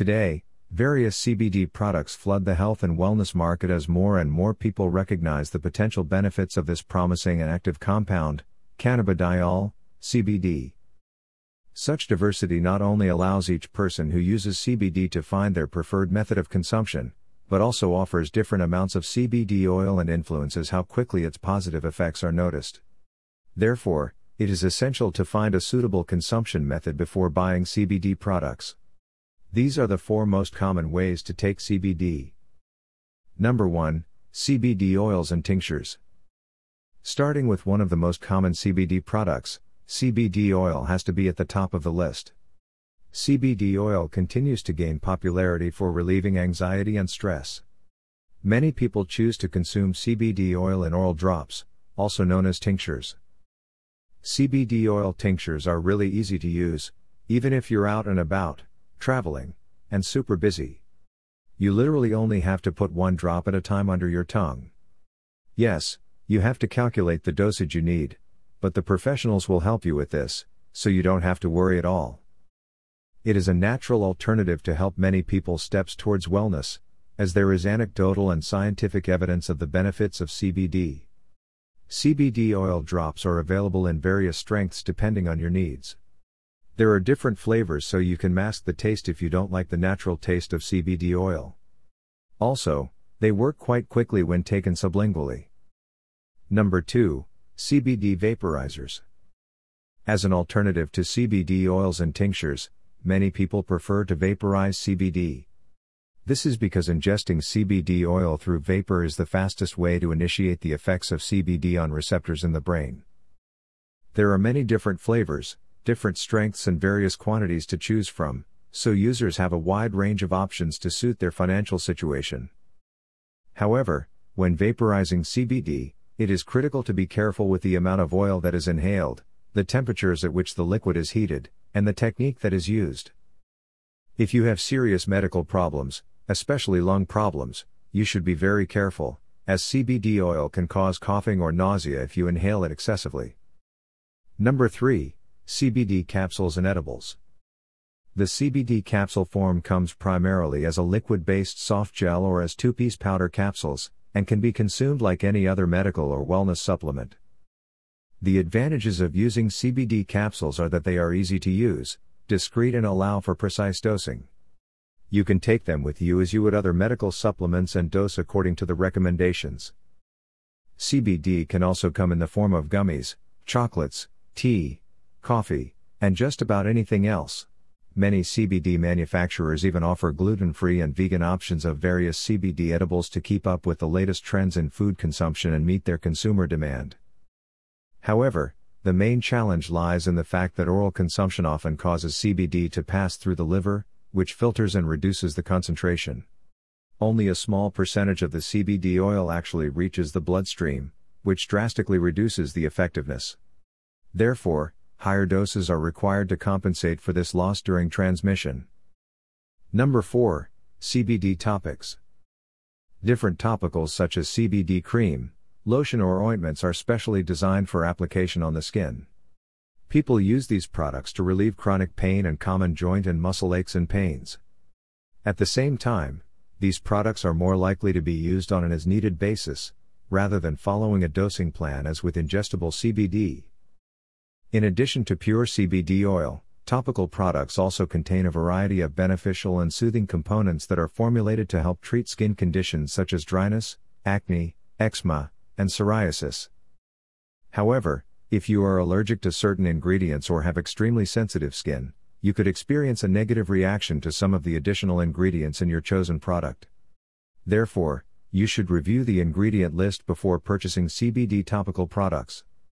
Today, various CBD products flood the health and wellness market as more and more people recognize the potential benefits of this promising and active compound, cannabidiol, CBD. Such diversity not only allows each person who uses CBD to find their preferred method of consumption, but also offers different amounts of CBD oil and influences how quickly its positive effects are noticed. Therefore, it is essential to find a suitable consumption method before buying CBD products. These are the four most common ways to take CBD. Number 1 CBD oils and tinctures. Starting with one of the most common CBD products, CBD oil has to be at the top of the list. CBD oil continues to gain popularity for relieving anxiety and stress. Many people choose to consume CBD oil in oral drops, also known as tinctures. CBD oil tinctures are really easy to use, even if you're out and about, traveling, and super busy. You literally only have to put one drop at a time under your tongue. Yes, you have to calculate the dosage you need, but the professionals will help you with this, so you don't have to worry at all. It is a natural alternative to help many people steps towards wellness, as there is anecdotal and scientific evidence of the benefits of CBD. CBD oil drops are available in various strengths depending on your needs. There are different flavors so you can mask the taste if you don't like the natural taste of CBD oil. Also, they work quite quickly when taken sublingually. Number 2 CBD vaporizers. As an alternative to CBD oils and tinctures, many people prefer to vaporize CBD. This is because ingesting CBD oil through vapor is the fastest way to initiate the effects of CBD on receptors in the brain. There are many different flavors, different strengths, and various quantities to choose from, so users have a wide range of options to suit their financial situation. However, when vaporizing CBD, it is critical to be careful with the amount of oil that is inhaled, the temperatures at which the liquid is heated, and the technique that is used. If you have serious medical problems, especially lung problems, you should be very careful, as CBD oil can cause coughing or nausea if you inhale it excessively. Number 3 CBD capsules and edibles. The CBD capsule form comes primarily as a liquid based soft gel or as two piece powder capsules, and can be consumed like any other medical or wellness supplement. The advantages of using CBD capsules are that they are easy to use, discreet, and allow for precise dosing. You can take them with you as you would other medical supplements and dose according to the recommendations. CBD can also come in the form of gummies, chocolates, tea, coffee, and just about anything else. Many CBD manufacturers even offer gluten free and vegan options of various CBD edibles to keep up with the latest trends in food consumption and meet their consumer demand. However, the main challenge lies in the fact that oral consumption often causes CBD to pass through the liver, which filters and reduces the concentration. Only a small percentage of the CBD oil actually reaches the bloodstream, which drastically reduces the effectiveness. Therefore, higher doses are required to compensate for this loss during transmission. Number 4 CBD topicals. Different topicals such as CBD cream, lotion, or ointments are specially designed for application on the skin. People use these products to relieve chronic pain and common joint and muscle aches and pains. At the same time, these products are more likely to be used on an as needed basis, rather than following a dosing plan as with ingestible CBD. In addition to pure CBD oil, topical products also contain a variety of beneficial and soothing components that are formulated to help treat skin conditions such as dryness, acne, eczema, and psoriasis. However, if you are allergic to certain ingredients or have extremely sensitive skin, you could experience a negative reaction to some of the additional ingredients in your chosen product. Therefore, you should review the ingredient list before purchasing CBD topical products.